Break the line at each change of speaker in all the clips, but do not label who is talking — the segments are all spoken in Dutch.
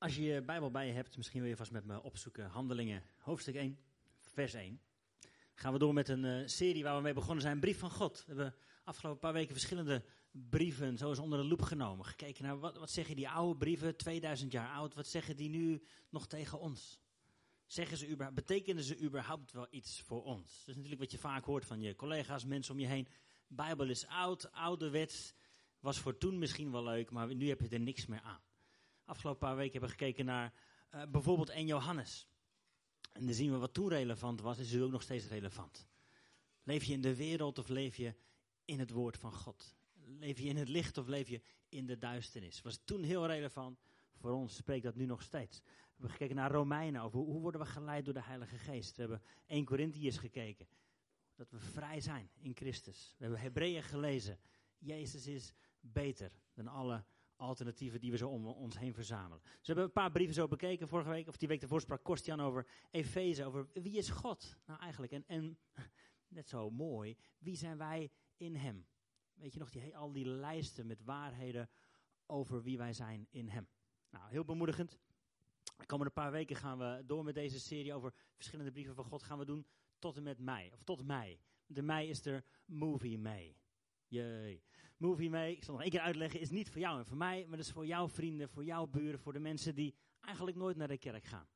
Als je je Bijbel bij je hebt, misschien wil je vast met me opzoeken. Handelingen, hoofdstuk 1, vers 1. Gaan we door met een uh, serie waar we mee begonnen zijn, Brief van God. We hebben afgelopen paar weken verschillende brieven zo eens onder de loep genomen. Gekeken naar wat, wat zeggen die oude brieven, 2000 jaar oud, wat zeggen die nu nog tegen ons? Zeggen ze überhaupt, betekenen ze überhaupt wel iets voor ons? Dat is natuurlijk wat je vaak hoort van je collega's, mensen om je heen. Bijbel is oud, ouderwets, was voor toen misschien wel leuk, maar nu heb je er niks meer aan afgelopen paar weken hebben gekeken naar uh, bijvoorbeeld 1 Johannes. En dan zien we wat toen relevant was, is nu ook nog steeds relevant. Leef je in de wereld of leef je in het woord van God? Leef je in het licht of leef je in de duisternis? Was toen heel relevant, voor ons spreekt dat nu nog steeds. We hebben gekeken naar Romeinen, over hoe, hoe worden we geleid door de Heilige Geest. We hebben 1 Corinthiërs gekeken, dat we vrij zijn in Christus. We hebben Hebreeën gelezen, Jezus is beter dan alle alternatieven die we zo om ons heen verzamelen. Dus we hebben een paar brieven zo bekeken vorige week, of die week ervoor sprak Kostjan over Efeze, over wie is God nou eigenlijk? En, en net zo mooi, wie zijn wij in hem? Weet je nog, die, al die lijsten met waarheden over wie wij zijn in hem. Nou, heel bemoedigend. De komende paar weken gaan we door met deze serie over verschillende brieven van God. Gaan we doen tot en met mei, of tot mei. De mei is er Movie May. Jee movie mee. Ik zal nog één keer uitleggen. Is niet voor jou en voor mij, maar dat is voor jouw vrienden, voor jouw buren, voor de mensen die eigenlijk nooit naar de kerk gaan.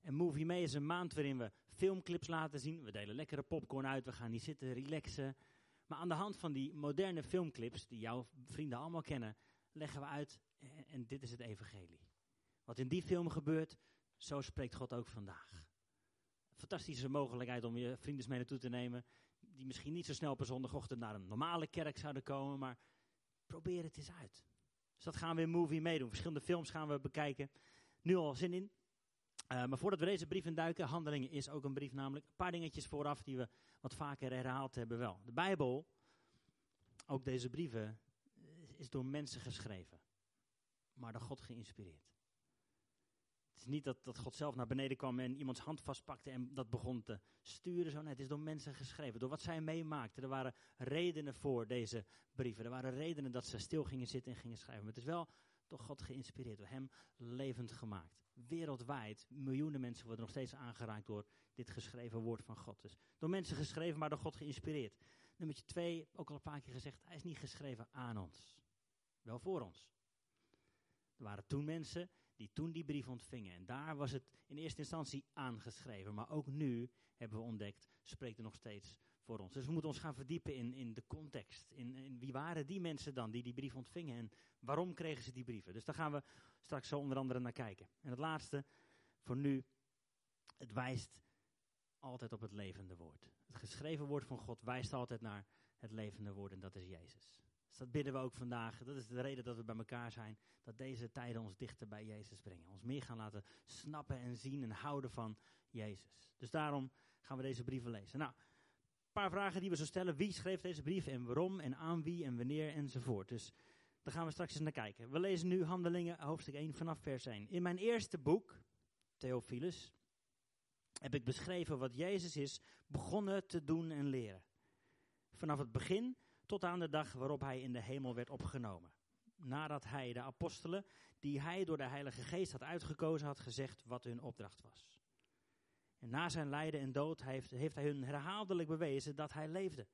En Movie Mee is een maand waarin we filmclips laten zien. We delen lekkere popcorn uit, we gaan niet zitten, relaxen. Maar aan de hand van die moderne filmclips, die jouw vrienden allemaal kennen, leggen we uit, en dit is het evangelie. Wat in die film gebeurt, zo spreekt God ook vandaag. Fantastische mogelijkheid om je vrienden mee naartoe te nemen die misschien niet zo snel een zondagochtend naar een normale kerk zouden komen, maar probeer het eens uit. Dus dat gaan we in Movie meedoen. Verschillende films gaan we bekijken. Nu al zin in. Uh, maar voordat we deze brief induiken, Handelingen is ook een brief namelijk. Een paar dingetjes vooraf die we wat vaker herhaald hebben wel. De Bijbel, ook deze brieven, is door mensen geschreven. Maar door God geïnspireerd. Het is niet dat, God zelf naar beneden kwam en iemands hand vastpakte en dat begon te sturen. Zo. Het is door mensen geschreven, door wat zij meemaakten. Er waren redenen voor deze brieven. Er waren redenen dat ze stil gingen zitten en gingen schrijven. Maar het is wel door God geïnspireerd, door hem levend gemaakt. Wereldwijd, miljoenen mensen worden nog steeds aangeraakt door dit geschreven woord van God. Dus door mensen geschreven, maar door God geïnspireerd. Nummer twee, ook al een paar keer gezegd, hij is niet geschreven aan ons. Wel voor ons. Er waren toen mensen die toen die brief ontvingen. En daar was het in eerste instantie aangeschreven. Maar ook nu hebben we ontdekt, spreekt er nog steeds voor ons. Dus we moeten ons gaan verdiepen in, in de context. In, in wie waren die mensen dan die die brief ontvingen en waarom kregen ze die brieven. Dus daar gaan we straks zo onder andere naar kijken. En het laatste, voor nu, het wijst altijd op het levende woord. Het geschreven woord van God wijst altijd naar het levende woord en dat is Jezus. Dus dat bidden we ook vandaag. Dat is de reden dat we bij elkaar zijn. Dat deze tijden ons dichter bij Jezus brengen. Ons meer gaan laten snappen en zien en houden van Jezus. Dus daarom gaan we deze brieven lezen. Nou, een paar vragen die we zo stellen. Wie schreef deze brief en waarom en aan wie en wanneer enzovoort. Dus daar gaan we straks eens naar kijken. We lezen nu Handelingen hoofdstuk 1 vanaf vers 1. In mijn eerste boek, Theophilus, heb ik beschreven wat Jezus is begonnen te doen en leren. Vanaf het begin tot aan de dag waarop hij in de hemel werd opgenomen. Nadat hij de apostelen, die hij door de Heilige Geest had uitgekozen, had gezegd wat hun opdracht was. En na zijn lijden en dood heeft, heeft hij hun herhaaldelijk bewezen dat hij leefde.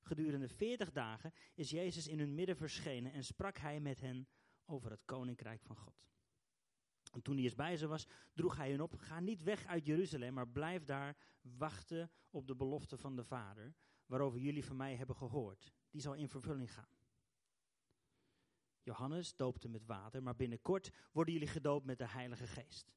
Gedurende veertig dagen is Jezus in hun midden verschenen en sprak hij met hen over het koninkrijk van God. En toen hij eens bij ze was, droeg hij hen op: Ga niet weg uit Jeruzalem, maar blijf daar wachten op de belofte van de Vader, waarover jullie van mij hebben gehoord die zal in vervulling gaan. Johannes doopte met water, maar binnenkort worden jullie gedoopt met de Heilige Geest.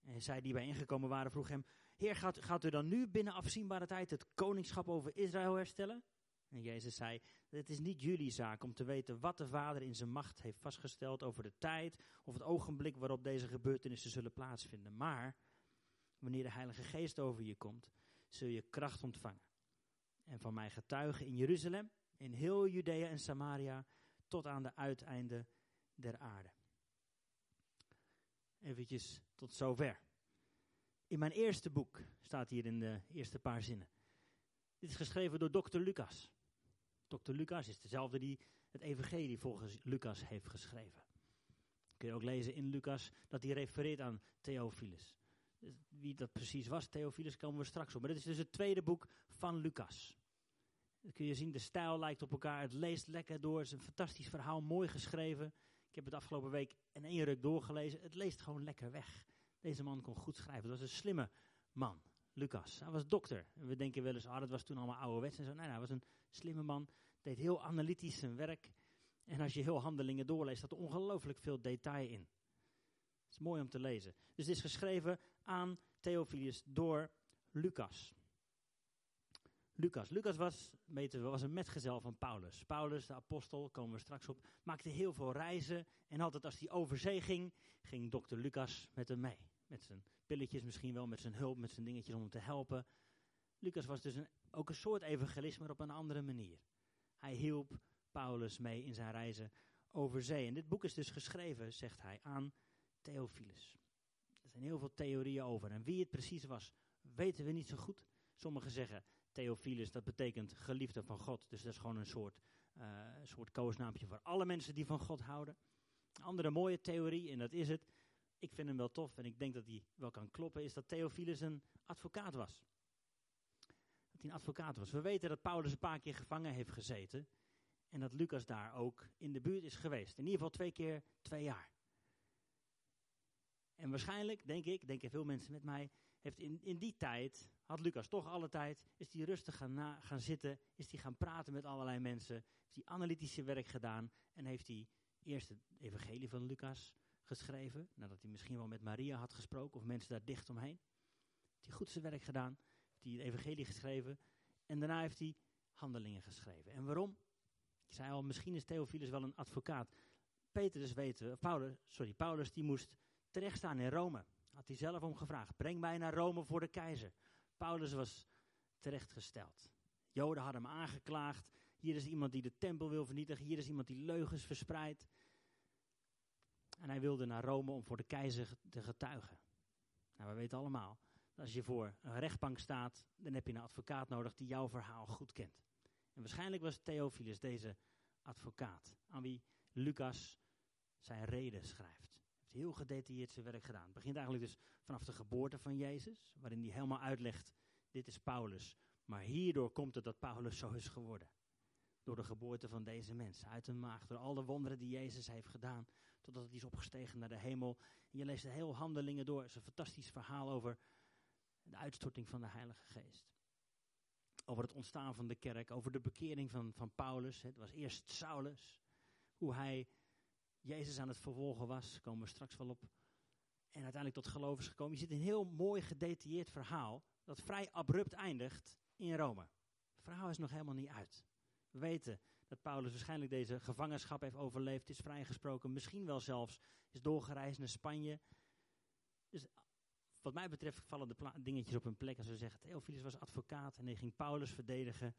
En zij die bij ingekomen waren vroeg hem, Heer, gaat, u dan nu binnen afzienbare tijd het koningschap over Israël herstellen? En Jezus zei, het is niet jullie zaak om te weten wat de Vader in zijn macht heeft vastgesteld over de tijd of het ogenblik waarop deze gebeurtenissen zullen plaatsvinden. Maar wanneer de Heilige Geest over je komt, zul je kracht ontvangen. En van mij getuigen in Jeruzalem, in heel Judea en Samaria tot aan de uiteinden der aarde. Eventjes tot zover. In mijn eerste boek staat hier in de eerste paar zinnen. Dit is geschreven door dokter Lucas. Dokter Lucas is dezelfde die het evangelie volgens Lucas heeft geschreven. Kun je ook lezen in Lucas dat hij refereert aan Theophilus. Dus wie dat precies was, Theophilus, komen we straks op. Maar dit is dus het tweede boek van Lucas. Kun je zien, de stijl lijkt op elkaar. Het leest lekker door. Het is een fantastisch verhaal, mooi geschreven. Ik heb het afgelopen week in één ruk doorgelezen. Het leest gewoon lekker weg. Deze man kon goed schrijven. Het was een slimme man, Lucas. Hij was dokter. We denken wel eens, ah, dat was toen allemaal ouderwets en zo. Nee, nee, hij was een slimme man. Deed heel analytisch zijn werk. En als je heel handelingen doorleest, staat er ongelooflijk veel detail in. Het is mooi om te lezen. Dus het is geschreven aan Theophilus door Lucas. Lucas. Lucas was, weten we, was een metgezel van Paulus. Paulus, de apostel, komen we straks op, maakte heel veel reizen. En altijd als hij over zee ging, ging dokter Lucas met hem mee. Met zijn pilletjes misschien wel, met zijn hulp, met zijn dingetjes om hem te helpen. Lucas was dus een, ook een soort evangelist, maar op een andere manier. Hij hielp Paulus mee in zijn reizen over zee. En dit boek is dus geschreven, zegt hij, aan Theophilus. Er zijn heel veel theorieën over. En wie het precies was, weten we niet zo goed. Sommigen zeggen Theophilus, dat betekent geliefde van God. Dus dat is gewoon een soort, uh, soort koosnaampje voor alle mensen die van God houden. Een andere mooie theorie, en dat is het. Ik vind hem wel tof en ik denk dat die wel kan kloppen, is dat Theophilus een advocaat was. Dat hij een advocaat was. We weten dat Paulus een paar keer gevangen heeft gezeten. En dat Lucas daar ook in de buurt is geweest. In ieder geval twee keer twee jaar. En waarschijnlijk, denk ik, denken veel mensen met mij, heeft in, in die tijd, had Lucas toch alle tijd, is hij rustig gaan, gaan zitten, is hij gaan praten met allerlei mensen, heeft hij analytische werk gedaan en heeft hij eerst het evangelie van Lucas geschreven, nadat hij misschien wel met Maria had gesproken of mensen daar dicht omheen. Heeft hij goed zijn werk gedaan, heeft hij het evangelie geschreven en daarna heeft hij handelingen geschreven. En waarom? Ik zei al, misschien is Theophilus wel een advocaat. Petrus weten we, Paulus, sorry, Paulus die moest terechtstaan in Rome. Had hij zelf om gevraagd. Breng mij naar Rome voor de keizer. Paulus was terechtgesteld. Joden hadden hem aangeklaagd. Hier is iemand die de tempel wil vernietigen. Hier is iemand die leugens verspreidt. En hij wilde naar Rome om voor de keizer te getuigen. Nou, we weten allemaal, als je voor een rechtbank staat, dan heb je een advocaat nodig die jouw verhaal goed kent. En waarschijnlijk was Theophilus deze advocaat, aan wie Lucas zijn reden schrijft heel gedetailleerd zijn werk gedaan. Het begint eigenlijk dus vanaf de geboorte van Jezus, waarin hij helemaal uitlegt, dit is Paulus. Maar hierdoor komt het dat Paulus zo is geworden. Door de geboorte van deze mens, uit een maag, door al de wonderen die Jezus heeft gedaan, totdat hij is opgestegen naar de hemel. Je leest de hele handelingen door. Het is een fantastisch verhaal over de uitstorting van de Heilige Geest. Over het ontstaan van de kerk, over de bekering van, van Paulus. Het was eerst Saulus, hoe hij Jezus aan het vervolgen was, komen we straks wel op. En uiteindelijk tot geloof is gekomen. Je ziet een heel mooi gedetailleerd verhaal dat vrij abrupt eindigt in Rome. Het verhaal is nog helemaal niet uit. We weten dat Paulus waarschijnlijk deze gevangenschap heeft overleefd, is vrijgesproken, misschien wel zelfs is doorgereisd naar Spanje. Dus wat mij betreft vallen de dingetjes op hun plek als we zeggen, Theophilus was advocaat en hij ging Paulus verdedigen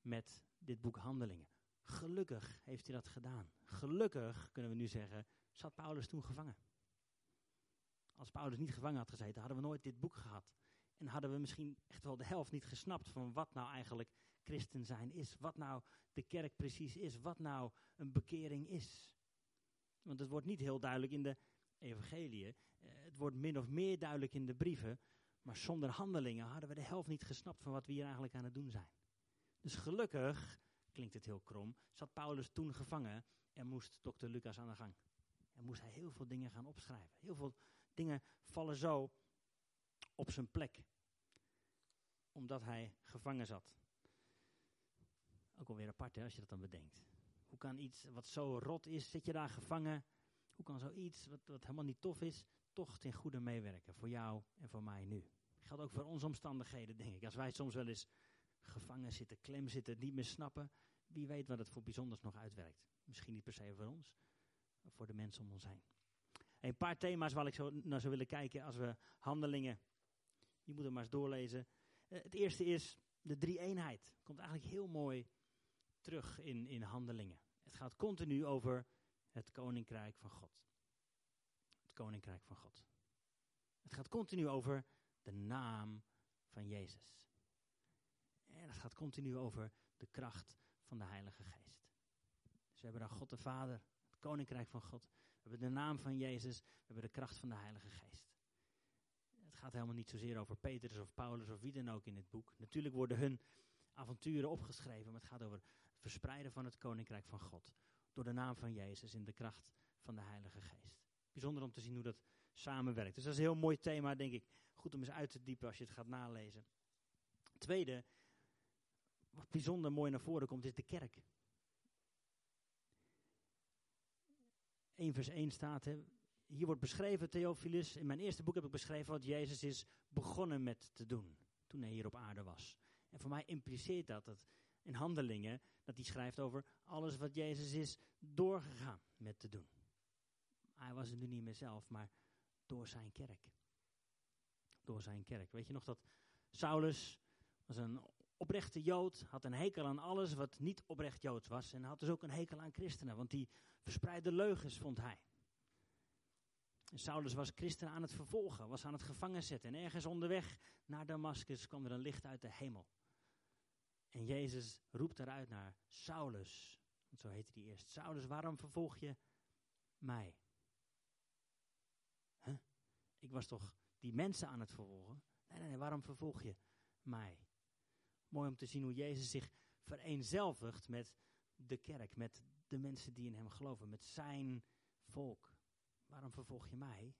met dit boek Handelingen. Gelukkig heeft hij dat gedaan. Gelukkig, kunnen we nu zeggen, zat Paulus toen gevangen. Als Paulus niet gevangen had gezeten, hadden we nooit dit boek gehad. En hadden we misschien echt wel de helft niet gesnapt van wat nou eigenlijk christen zijn is. Wat nou de kerk precies is. Wat nou een bekering is. Want het wordt niet heel duidelijk in de evangeliën. Eh, het wordt min of meer duidelijk in de brieven. Maar zonder handelingen hadden we de helft niet gesnapt van wat we hier eigenlijk aan het doen zijn. Dus gelukkig klinkt het heel krom, zat Paulus toen gevangen en moest dokter Lucas aan de gang. En moest hij heel veel dingen gaan opschrijven. Heel veel dingen vallen zo op zijn plek. Omdat hij gevangen zat. Ook alweer apart hè, als je dat dan bedenkt. Hoe kan iets wat zo rot is, zit je daar gevangen? Hoe kan zoiets wat, wat helemaal niet tof is, toch ten goede meewerken voor jou en voor mij nu? Geldt ook voor onze omstandigheden, denk ik. Als wij soms wel eens gevangen zitten, klem zitten, niet meer snappen. Wie weet wat het voor bijzonders nog uitwerkt. Misschien niet per se voor ons, maar voor de mensen om ons heen. Een paar thema's waar ik zo naar zou willen kijken als we handelingen. Je moet er maar eens doorlezen. Eh, het eerste is de drie-eenheid. Komt eigenlijk heel mooi terug in, in handelingen. Het gaat continu over het koninkrijk van God. Het koninkrijk van God. Het gaat continu over de naam van Jezus. En het gaat continu over de kracht van de Heilige Geest. Dus we hebben daar God de Vader, het Koninkrijk van God. We hebben de naam van Jezus, we hebben de kracht van de Heilige Geest. Het gaat helemaal niet zozeer over Petrus of Paulus of wie dan ook in dit boek. Natuurlijk worden hun avonturen opgeschreven, maar het gaat over het verspreiden van het Koninkrijk van God. Door de naam van Jezus in de kracht van de Heilige Geest. Bijzonder om te zien hoe dat samenwerkt. Dus dat is een heel mooi thema, denk ik. Goed om eens uit te diepen als je het gaat nalezen. Tweede, wat bijzonder mooi naar voren komt, is de kerk. 1 vers 1 staat, hè, hier wordt beschreven, Theophilus, in mijn eerste boek heb ik beschreven wat Jezus is begonnen met te doen, toen hij hier op aarde was. En voor mij impliceert dat, dat in handelingen, dat hij schrijft over alles wat Jezus is doorgegaan met te doen. Hij was het nu niet meer zelf, maar door zijn kerk. Door zijn kerk. Weet je nog dat Saulus was een oprechte Jood, had een hekel aan alles wat niet oprecht Joods was. En had dus ook een hekel aan christenen, want die verspreide leugens, vond hij. En Saulus was christenen aan het vervolgen, was aan het gevangen zetten. En ergens onderweg naar Damascus kwam er een licht uit de hemel. En Jezus roept eruit naar Saulus, want zo heette hij eerst. Saulus, waarom vervolg je mij? Ik was toch die mensen aan het vervolgen? Nee, nee, nee, waarom vervolg je mij? Mooi om te zien hoe Jezus zich vereenzelvigt met de kerk, met de mensen die in hem geloven, met zijn volk. Waarom vervolg je mij?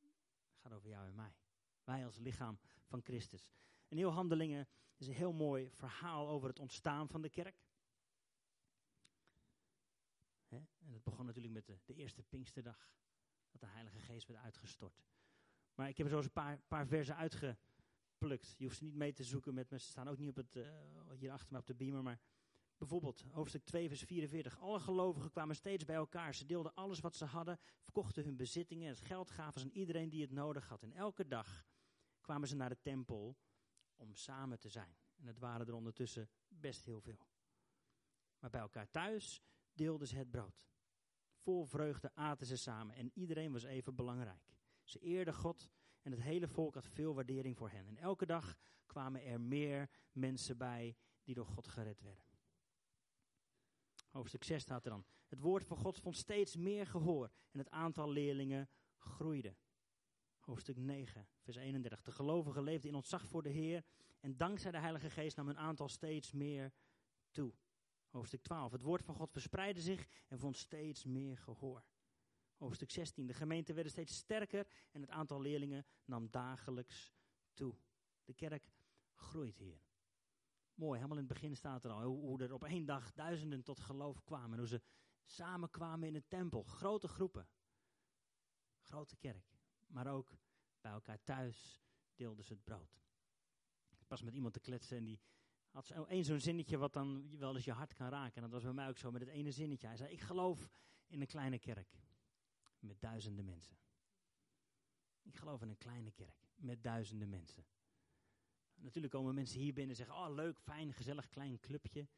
Het gaat over jou en mij. Wij als lichaam van Christus. En heel Handelingen is een heel mooi verhaal over het ontstaan van de kerk. en het begon natuurlijk met de, de, eerste Pinksterdag, dat de Heilige Geest werd uitgestort. Maar ik heb er zo eens een paar, paar versen uitgeplukt. Je hoeft ze niet mee te zoeken met me, ze staan ook niet op het, uh, hier achter me op de beamer, maar Bijvoorbeeld hoofdstuk 2, vers 44. Alle gelovigen kwamen steeds bij elkaar. Ze deelden alles wat ze hadden, verkochten hun bezittingen, het geld gaven ze aan iedereen die het nodig had. En elke dag kwamen ze naar de tempel om samen te zijn. En het waren er ondertussen best heel veel. Maar bij elkaar thuis deelden ze het brood. Vol vreugde aten ze samen en iedereen was even belangrijk. Ze eerden God en het hele volk had veel waardering voor hen. En elke dag kwamen er meer mensen bij die door God gered werden. Hoofdstuk 6 staat er dan. Het woord van God vond steeds meer gehoor en het aantal leerlingen groeide. Hoofdstuk 9, vers 31. De gelovigen leefden in ontzag voor de Heer en dankzij de Heilige Geest nam hun aantal steeds meer toe. Hoofdstuk 12. Het woord van God verspreidde zich en vond steeds meer gehoor. Hoofdstuk 16. De gemeente werd steeds sterker en het aantal leerlingen nam dagelijks toe. De kerk groeit hier. Mooi, helemaal in het begin staat er al hoe, er op één dag duizenden tot geloof kwamen. Hoe ze samenkwamen in de tempel. Grote groepen. Grote kerk. Maar ook bij elkaar thuis deelden ze het brood. Ik was met iemand te kletsen en die had één zo'n zinnetje wat dan wel eens je hart kan raken. En dat was bij mij ook zo met het ene zinnetje. Hij zei, ik geloof in een kleine kerk. Met duizenden mensen. Ik geloof in een kleine kerk. Met duizenden mensen. Natuurlijk komen mensen hier binnen en zeggen, oh leuk, fijn, gezellig, klein clubje.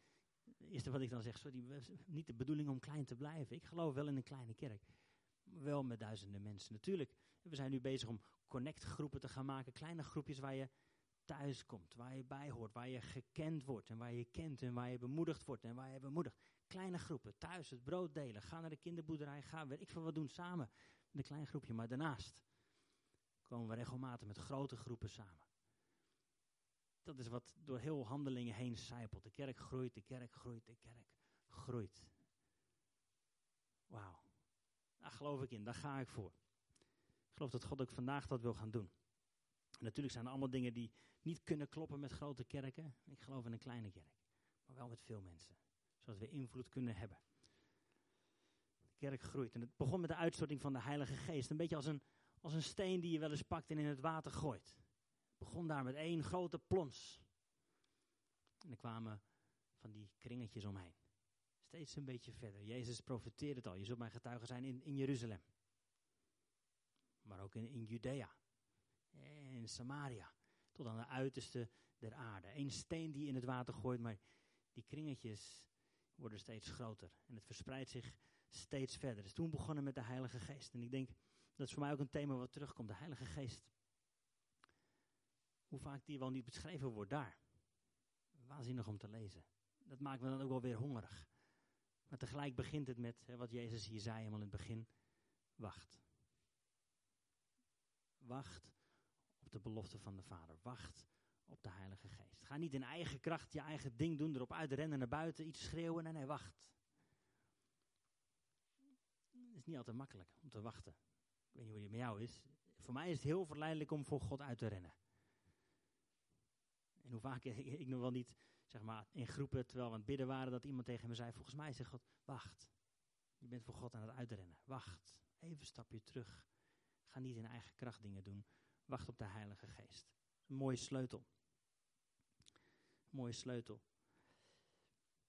Eerste wat ik dan zeg, sorry, niet de bedoeling om klein te blijven. Ik geloof wel in een kleine kerk. Wel met duizenden mensen. Natuurlijk, we zijn nu bezig om connectgroepen te gaan maken. Kleine groepjes waar je thuis komt, waar je bij hoort, waar je gekend wordt en waar je kent en waar je bemoedigd wordt en waar je bemoedigt. Kleine groepen, thuis het brood delen, ga naar de kinderboerderij, ga weet ik veel wat doen samen. Met een klein groepje, maar daarnaast komen we regelmatig met grote groepen samen dat is wat door heel handelingen heen zijpelt. De kerk groeit, de kerk groeit, de kerk groeit. Wauw. Daar geloof ik in, daar ga ik voor. Ik geloof dat God ook vandaag dat wil gaan doen. natuurlijk zijn er allemaal dingen die niet kunnen kloppen met grote kerken. Ik geloof in een kleine kerk. Maar wel met veel mensen. Zodat we invloed kunnen hebben. De kerk groeit. En het begon met de uitstorting van de Heilige Geest. Een beetje als een, als een steen die je wel eens pakt en in het water gooit begon daar met één grote plons. En er kwamen van die kringetjes omheen. Steeds een beetje verder. Jezus profeteerde het al. Je zult mijn getuige zijn in, in Jeruzalem. Maar ook in, in Judea. In Samaria. Tot aan de uiterste der aarde. Eén steen die in het water gooit, maar die kringetjes worden steeds groter. En het verspreidt zich steeds verder. Dus toen begonnen met de Heilige Geest. En ik denk, dat is voor mij ook een thema wat terugkomt. De Heilige Geest hoe vaak die wel niet beschreven wordt daar. Waanzinnig om te lezen. Dat maakt me dan ook wel weer hongerig. Maar tegelijk begint het met hè, wat Jezus hier zei helemaal in het begin. wacht. Wacht op de belofte van de Vader. Wacht op de Heilige Geest. Ga niet in eigen kracht je eigen ding doen, erop uitrennen naar buiten, iets schreeuwen. Nee, nee, wacht. Het is niet altijd makkelijk om te wachten. Ik weet niet hoe het met jou is. Voor mij is het heel verleidelijk om voor God uit te rennen. En hoe vaak ik, ik nog wel niet, zeg maar, in groepen, terwijl we aan het bidden waren, dat iemand tegen me zei, volgens mij zegt God, wacht. Je bent voor God aan het uitrennen. Wacht. Even een stapje terug. Ga niet in eigen kracht dingen doen. Wacht op de Heilige Geest. Een mooie sleutel. mooie sleutel.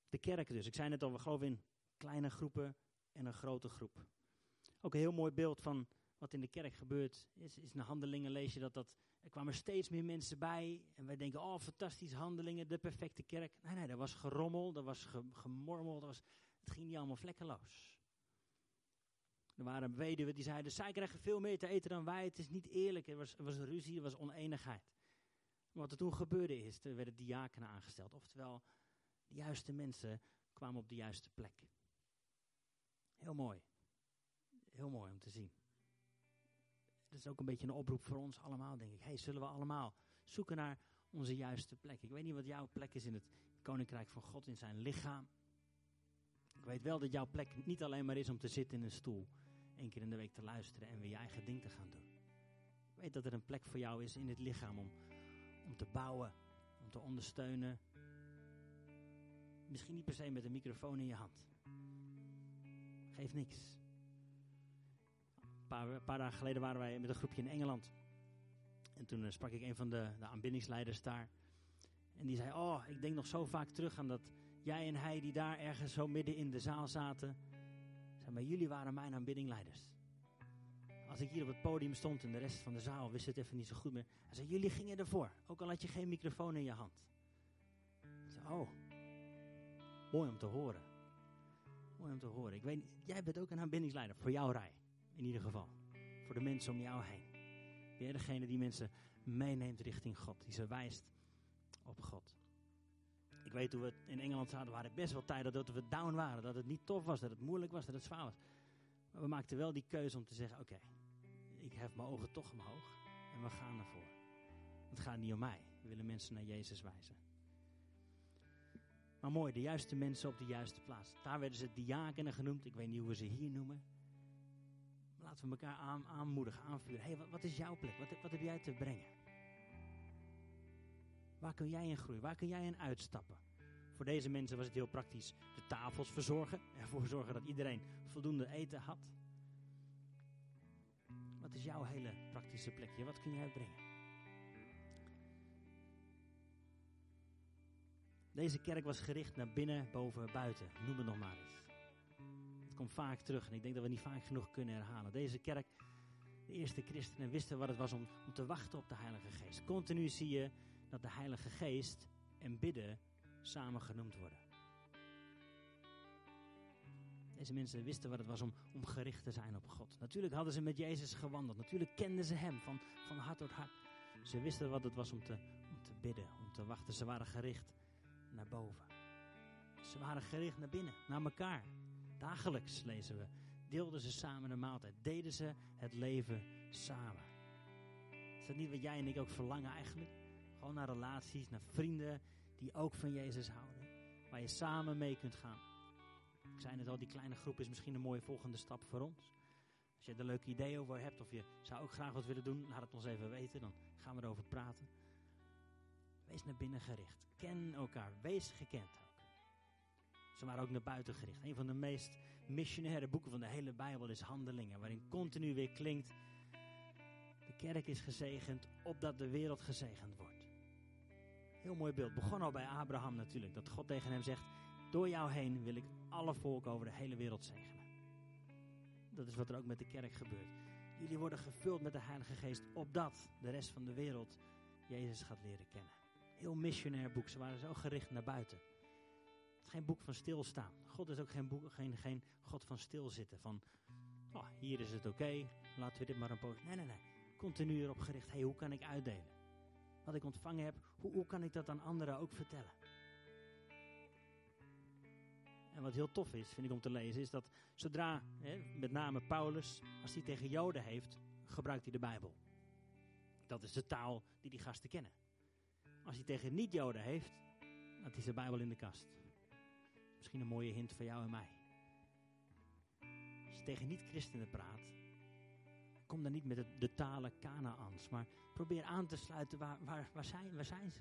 De kerk dus. Ik zei net al, we geloven in kleine groepen en een grote groep. Ook een heel mooi beeld van wat in de kerk gebeurt. Is, is in de handelingen lees je dat, dat er kwamen steeds meer mensen bij. En wij denken, oh fantastisch, handelingen, de perfecte kerk. Nee, nee, er was gerommel, er was gemormel, er was, het ging niet allemaal vlekkeloos. Er waren weduwen die zeiden, zij krijgen veel meer te eten dan wij. Het is niet eerlijk. Er was, er was ruzie, er was oneenigheid. Wat er toen gebeurde is, er werden diakenen aangesteld. Oftewel, de juiste mensen kwamen op de juiste plek. Heel mooi. Heel mooi om te zien. Dat is ook een beetje een oproep voor ons allemaal, denk ik. Hey, zullen we allemaal zoeken naar onze juiste plek? Ik weet niet wat jouw plek is in het koninkrijk van God, in zijn lichaam. Ik weet wel dat jouw plek niet alleen maar is om te zitten in een stoel één keer in de week te luisteren en weer je eigen ding te gaan doen. Ik weet dat er een plek voor jou is in het lichaam om, om te bouwen, om te ondersteunen. Misschien niet per se met een microfoon in je hand. Geeft niks. Een paar, paar dagen geleden waren wij met een groepje in Engeland. En toen eh, sprak ik een van de, de aanbiddingsleiders daar. En die zei, oh, ik denk nog zo vaak terug aan dat jij en hij die daar ergens zo midden in de zaal zaten maar jullie waren mijn aanbiddingleiders. Als ik hier op het podium stond en de rest van de zaal wist het even niet zo goed meer. Hij zei, jullie gingen ervoor, ook al had je geen microfoon in je hand. Ik oh, mooi om te horen. Mooi om te horen. Ik weet, jij bent ook een aanbiddingsleider, voor jouw rij, in ieder geval. Voor de mensen om jou heen. Ben jij degene die mensen meeneemt richting God, die ze wijst op God. Ik weet hoe we in Engeland zaten, waren best wel tijden dat we down waren. Dat het niet tof was, dat het moeilijk was, dat het zwaar was. Maar we maakten wel die keuze om te zeggen, oké, ik hef mijn ogen toch omhoog en we gaan ervoor. Het gaat niet om mij. We willen mensen naar Jezus wijzen. Maar mooi, de juiste mensen op de juiste plaats. Daar werden ze diakenen genoemd. Ik weet niet hoe we ze hier noemen. Laten we elkaar aan, aanmoedigen, aanvuren. hey, wat, wat, is jouw plek? Wat, wat heb jij te brengen? Waar kun jij in groeien? Waar kun jij in uitstappen? Voor deze mensen was het heel praktisch de tafels verzorgen. Ervoor zorgen dat iedereen voldoende eten had. Wat is jouw hele praktische plekje? Wat kun jij brengen? Deze kerk was gericht naar binnen, boven, buiten. Noem het nog maar eens. Het komt vaak terug en ik denk dat we niet vaak genoeg kunnen herhalen. Deze kerk, de eerste christenen wisten wat het was om, om te wachten op de Heilige Geest. Continu zie je dat de Heilige Geest en bidden samen genoemd worden. Deze mensen wisten wat het was om, om gericht te zijn op God. Natuurlijk hadden ze met Jezus gewandeld. Natuurlijk kenden ze Hem van, van hart tot hart. Ze wisten wat het was om te, om te bidden, om te wachten. Ze waren gericht naar boven. Ze waren gericht naar binnen, naar elkaar. Dagelijks lezen we. Deelden ze samen de maaltijd. Deden ze het leven samen. Is dat niet wat jij en ik ook verlangen eigenlijk? Gewoon naar relaties, naar vrienden die ook van Jezus houden. Waar je samen mee kunt gaan. Ik net al, die kleine groep is misschien een mooie volgende stap voor ons. Als je er een leuk idee over hebt of je zou ook graag wat willen doen, laat het ons even weten. Dan gaan we erover praten. Wees naar binnen gericht. Ken elkaar. Wees gekend. Ze waren ook naar buiten gericht. Een van de meest missionaire boeken van de hele Bijbel is Handelingen. Waarin continu weer klinkt kerk is gezegend, opdat de wereld gezegend wordt. Heel mooi beeld. Begon al bij Abraham natuurlijk. Dat God tegen hem zegt, door jou heen wil ik alle volken over de hele wereld zegenen. Dat is wat er ook met de kerk gebeurt. Jullie worden gevuld met de Heilige Geest, opdat de rest van de wereld Jezus gaat leren kennen. Heel missionair boek. Ze waren zo gericht naar buiten. Het is geen boek van stilstaan. God is ook geen, boek, geen, geen God van stilzitten. Van, oh, hier is het oké, laten we dit maar een poos. Nee, nee, nee continu erop gericht. hey, hoe kan ik uitdelen? Wat ik ontvangen heb, hoe, hoe kan ik dat aan anderen ook vertellen? En wat heel tof is, vind ik om te lezen, is dat zodra, hè, met name Paulus, als hij tegen Joden heeft, gebruikt hij de Bijbel. Dat is de taal die die gasten kennen. Als hij tegen niet-Joden heeft, dan is de Bijbel in de kast. Misschien een mooie hint voor jou en mij. Als je tegen niet-christenen praat, kom dan niet met de, talen Kanaans, maar probeer aan te sluiten waar, waar, waar, zijn, waar zijn ze?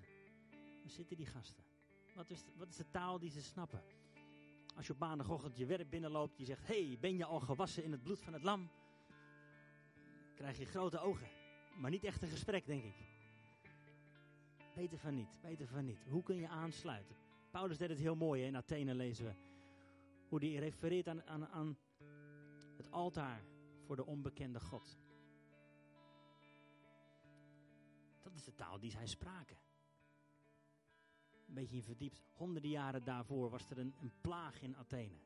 Waar zitten die gasten? Wat is, wat is de taal die ze snappen? Als je op maandagochtend je werk binnenloopt, je zegt: hey, ben je al gewassen in het bloed van het lam? Krijg je grote ogen. Maar niet echt een gesprek, denk ik. Beter van niet, beter van niet. Hoe kun je aansluiten? Paulus deed het heel mooi, in Athene lezen we. Hoe hij refereert aan, aan, aan het altaar voor de onbekende God. Dat is de taal die zij spraken. Een beetje verdiept. Honderden jaren daarvoor was er een, een plaag in Athene.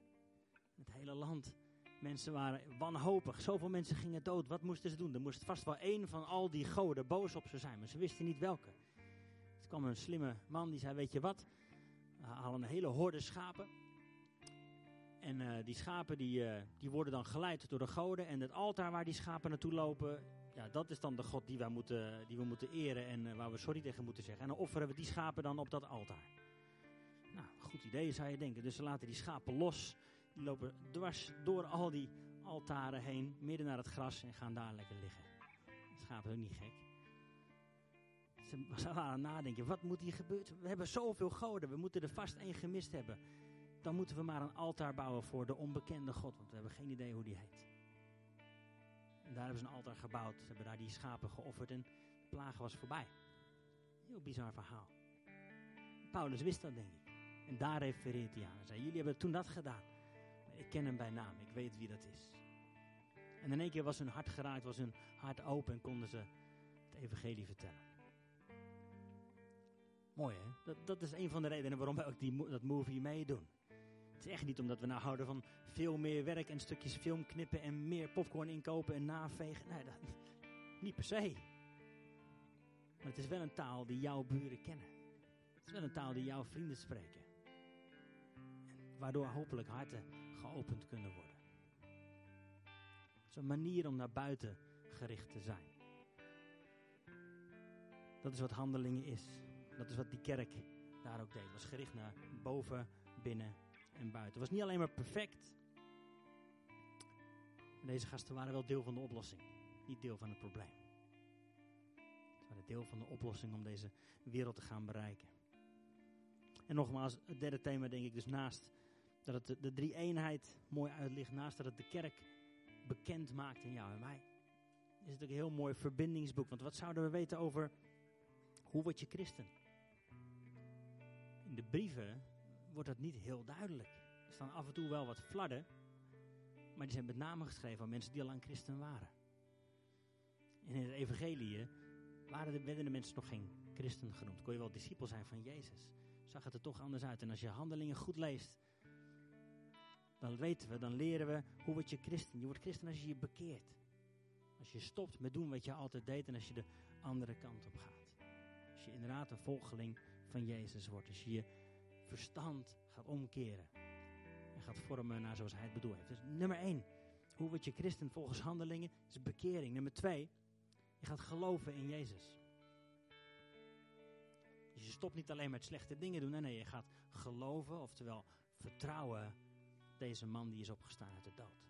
Het hele land. Mensen waren wanhopig. Zoveel mensen gingen dood. Wat moesten ze doen? Er moest vast wel één van al die goden boos op ze zijn. Maar ze wisten niet welke. Er kwam een slimme man die zei: Weet je wat? We halen een hele horde schapen. En uh, die schapen die, uh, die worden dan geleid door de goden. En het altaar waar die schapen naartoe lopen, ja, dat is dan de God die, wij moeten, die we moeten eren en uh, waar we sorry tegen moeten zeggen. En dan offeren we die schapen dan op dat altaar. Nou, goed idee zou je denken. Dus ze laten die schapen los. Die lopen dwars door al die altaren heen, midden naar het gras en gaan daar lekker liggen. Schapen ook niet gek. Ze, ze waren aan het nadenken, wat moet hier gebeuren? We hebben zoveel goden, we moeten er vast één gemist hebben dan moeten we maar een altaar bouwen voor de onbekende God, want we hebben geen idee hoe die heet. En daar hebben ze een altaar gebouwd, ze hebben daar die schapen geofferd en de plaag was voorbij. Heel bizar verhaal. Paulus wist dat, denk ik. En daar refereert hij aan. Hij jullie hebben toen dat gedaan. Ik ken hem bij naam, ik weet wie dat is. En in één keer was hun hart geraakt, was hun hart open en konden ze het evangelie vertellen. Mooi hè? Dat, dat is een van de redenen waarom wij ook die, dat movie meedoen. Het is echt niet omdat we nou houden van veel meer werk en stukjes film knippen en meer popcorn inkopen en navegen. Nee, dat, niet per se. Maar het is wel een taal die jouw buren kennen. Het is wel een taal die jouw vrienden spreken. En waardoor hopelijk harten geopend kunnen worden. Het is een manier om naar buiten gericht te zijn. Dat is wat handelingen is. Dat is wat die kerk daar ook deed. Het was gericht naar boven, binnen en buiten. Was niet alleen maar perfect. Deze gasten waren wel deel van de oplossing. Niet deel van het probleem. Ze waren deel van de oplossing om deze wereld te gaan bereiken. En nogmaals, het derde thema denk ik dus naast dat het de, de drie eenheid mooi uitlicht. Naast dat het de kerk bekend maakt in jou en mij. Is het ook een heel mooi verbindingsboek. Want wat zouden we weten over hoe word je christen? In de brieven wordt dat niet heel duidelijk. Er staan af en toe wel wat fladden, maar die zijn met name geschreven aan mensen die al lang christen waren. En in het evangelie waren de, werden de mensen nog geen christen genoemd. Kon je wel discipel zijn van Jezus. Zag het er toch anders uit. En als je handelingen goed leest, dan weten we, dan leren we hoe word je christen. Je wordt christen als je je bekeert. Als je stopt met doen wat je altijd deed en als je de andere kant op gaat. Als je inderdaad een volgeling van Jezus wordt. Als je je verstand gaat omkeren. En gaat vormen naar zoals hij het bedoeld heeft. Dus nummer één. Hoe word je christen volgens handelingen? Is bekering. Nummer twee. Je gaat geloven in Jezus. Dus je stopt niet alleen met slechte dingen doen. Nee, nee, je gaat geloven, oftewel vertrouwen deze man die is opgestaan uit de dood.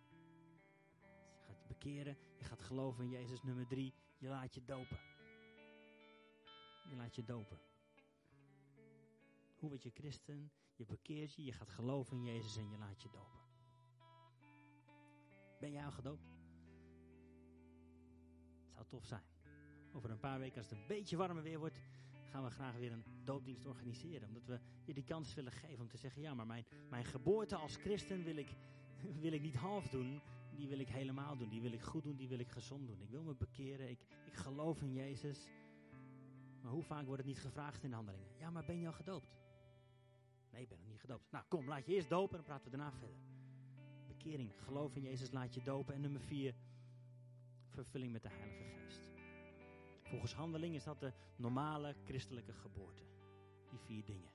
Je gaat bekeren, je gaat geloven in Jezus. Nummer drie, je laat je dopen. Je laat je dopen. Hoe word je christen? Je bekeert je, je gaat geloven in Jezus en je laat je dopen. Ben jij al gedoopt? Het zou tof zijn. Over een paar weken, als het een beetje warmer weer wordt, gaan we graag weer een doopdienst organiseren. Omdat we je die kans willen geven om te zeggen: ja, maar mijn, mijn geboorte als christen wil ik, wil ik niet half doen. Die wil ik helemaal doen. Die wil ik goed doen. Die wil ik gezond doen. Ik wil me bekeren. Ik, ik geloof in Jezus. Maar hoe vaak wordt het niet gevraagd in de handelingen? Ja, maar ben je al gedoopt? Ik ben nog niet gedoopt. Nou, kom, laat je eerst dopen en dan praten we daarna verder. Bekering, geloof in Jezus, laat je dopen. En nummer vier, vervulling met de Heilige Geest. Volgens handeling is dat de normale christelijke geboorte. Die vier dingen.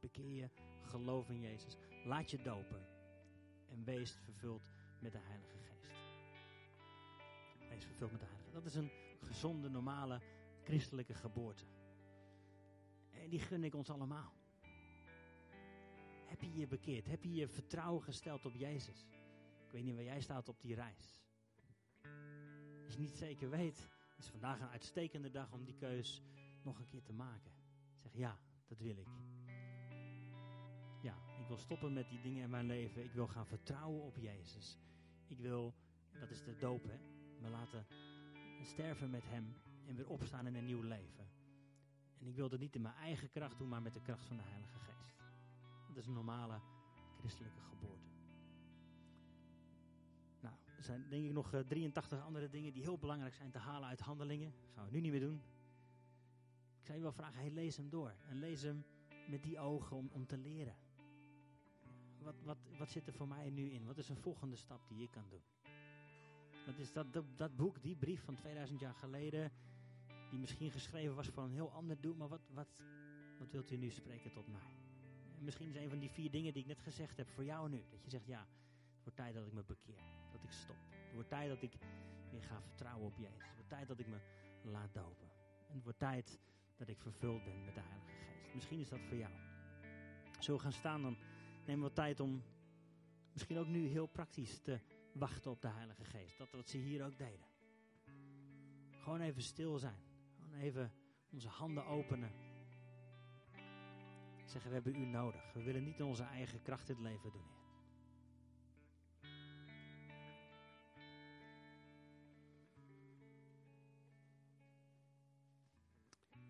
Bekeer je, geloof in Jezus, Laat je dopen en wees vervuld met de Heilige Geest. Wees vervuld met de Heilige Geest. Dat is een gezonde, normale christelijke geboorte. En die gun ik ons allemaal. Heb je je bekeerd? Heb je je vertrouwen gesteld op Jezus? Ik weet niet waar jij staat op die reis. Als je niet zeker weet, is vandaag een uitstekende dag om die keus nog een keer te maken. Zeg ja, dat wil ik. Ja, ik wil stoppen met die dingen in mijn leven. Ik wil gaan vertrouwen op Jezus. Ik wil, dat is de doop, hè, me laten sterven met Hem en weer opstaan in een nieuw leven. En ik wil dat niet in mijn eigen kracht doen, maar met de kracht van de Heilige Geest. Dat is een normale christelijke geboorte. Nou, er zijn denk ik nog 83 eh, andere dingen die heel belangrijk zijn te halen uit handelingen. Dat gaan we nu niet meer doen. Ik zou je wel vragen, hey, lees hem door. En lees hem met die ogen om, om te leren. Wat, wat, wat zit er voor mij nu in? Wat is een volgende stap die ik kan doen? Wat is dat, dat, dat boek, die brief van 2000 jaar geleden, die misschien geschreven was voor een heel ander doel, maar wat, wat, wat wilt u nu spreken tot mij? Misschien is een van die vier dingen die ik net gezegd heb voor jou nu. Dat je zegt, ja, het wordt tijd dat ik me bekeer. Dat ik stop. Het wordt tijd dat ik weer ga vertrouwen op Jezus. Het wordt tijd dat ik me laat dopen. En het wordt tijd dat ik vervuld ben met de Heilige Geest. Misschien is dat voor jou. Zo gaan staan, dan nemen we tijd om misschien ook nu heel praktisch te wachten op de Heilige Geest. Dat wat ze hier ook deden. Gewoon even stil zijn. Gewoon even onze handen openen. Zeggen, we hebben u nodig. We willen niet in onze eigen kracht dit leven doen,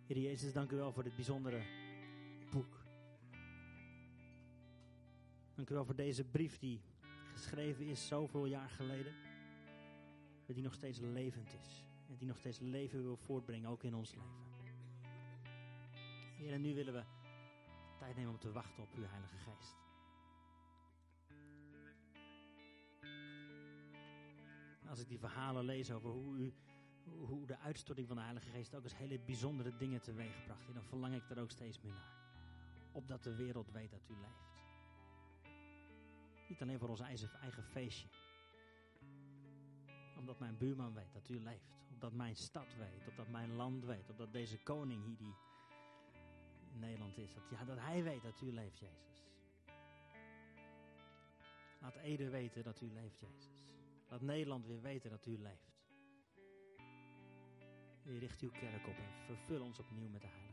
Heer Jezus, dank u wel voor dit bijzondere boek. Dank u wel voor deze brief die geschreven is zoveel jaar geleden. Maar die nog steeds levend is. En die nog steeds leven wil voortbrengen, ook in ons leven. Heer, en nu willen we tijd nemen om te wachten op uw Heilige Geest. Als ik die verhalen lees over hoe u hoe de uitstorting van de Heilige Geest ook eens hele bijzondere dingen teweegbracht. Dan verlang ik er ook steeds meer naar. Opdat de wereld weet dat u leeft. Niet alleen voor ons eigen feestje. Omdat mijn buurman weet dat u leeft. Opdat mijn stad weet. Opdat mijn land weet. Opdat deze koning hier die Nederland is. Dat, ja, dat hij weet dat u leeft, Jezus. Laat Ede weten dat u leeft, Jezus. Laat Nederland weer weten dat u leeft. U richt uw kerk op en vervul ons opnieuw met de Heilige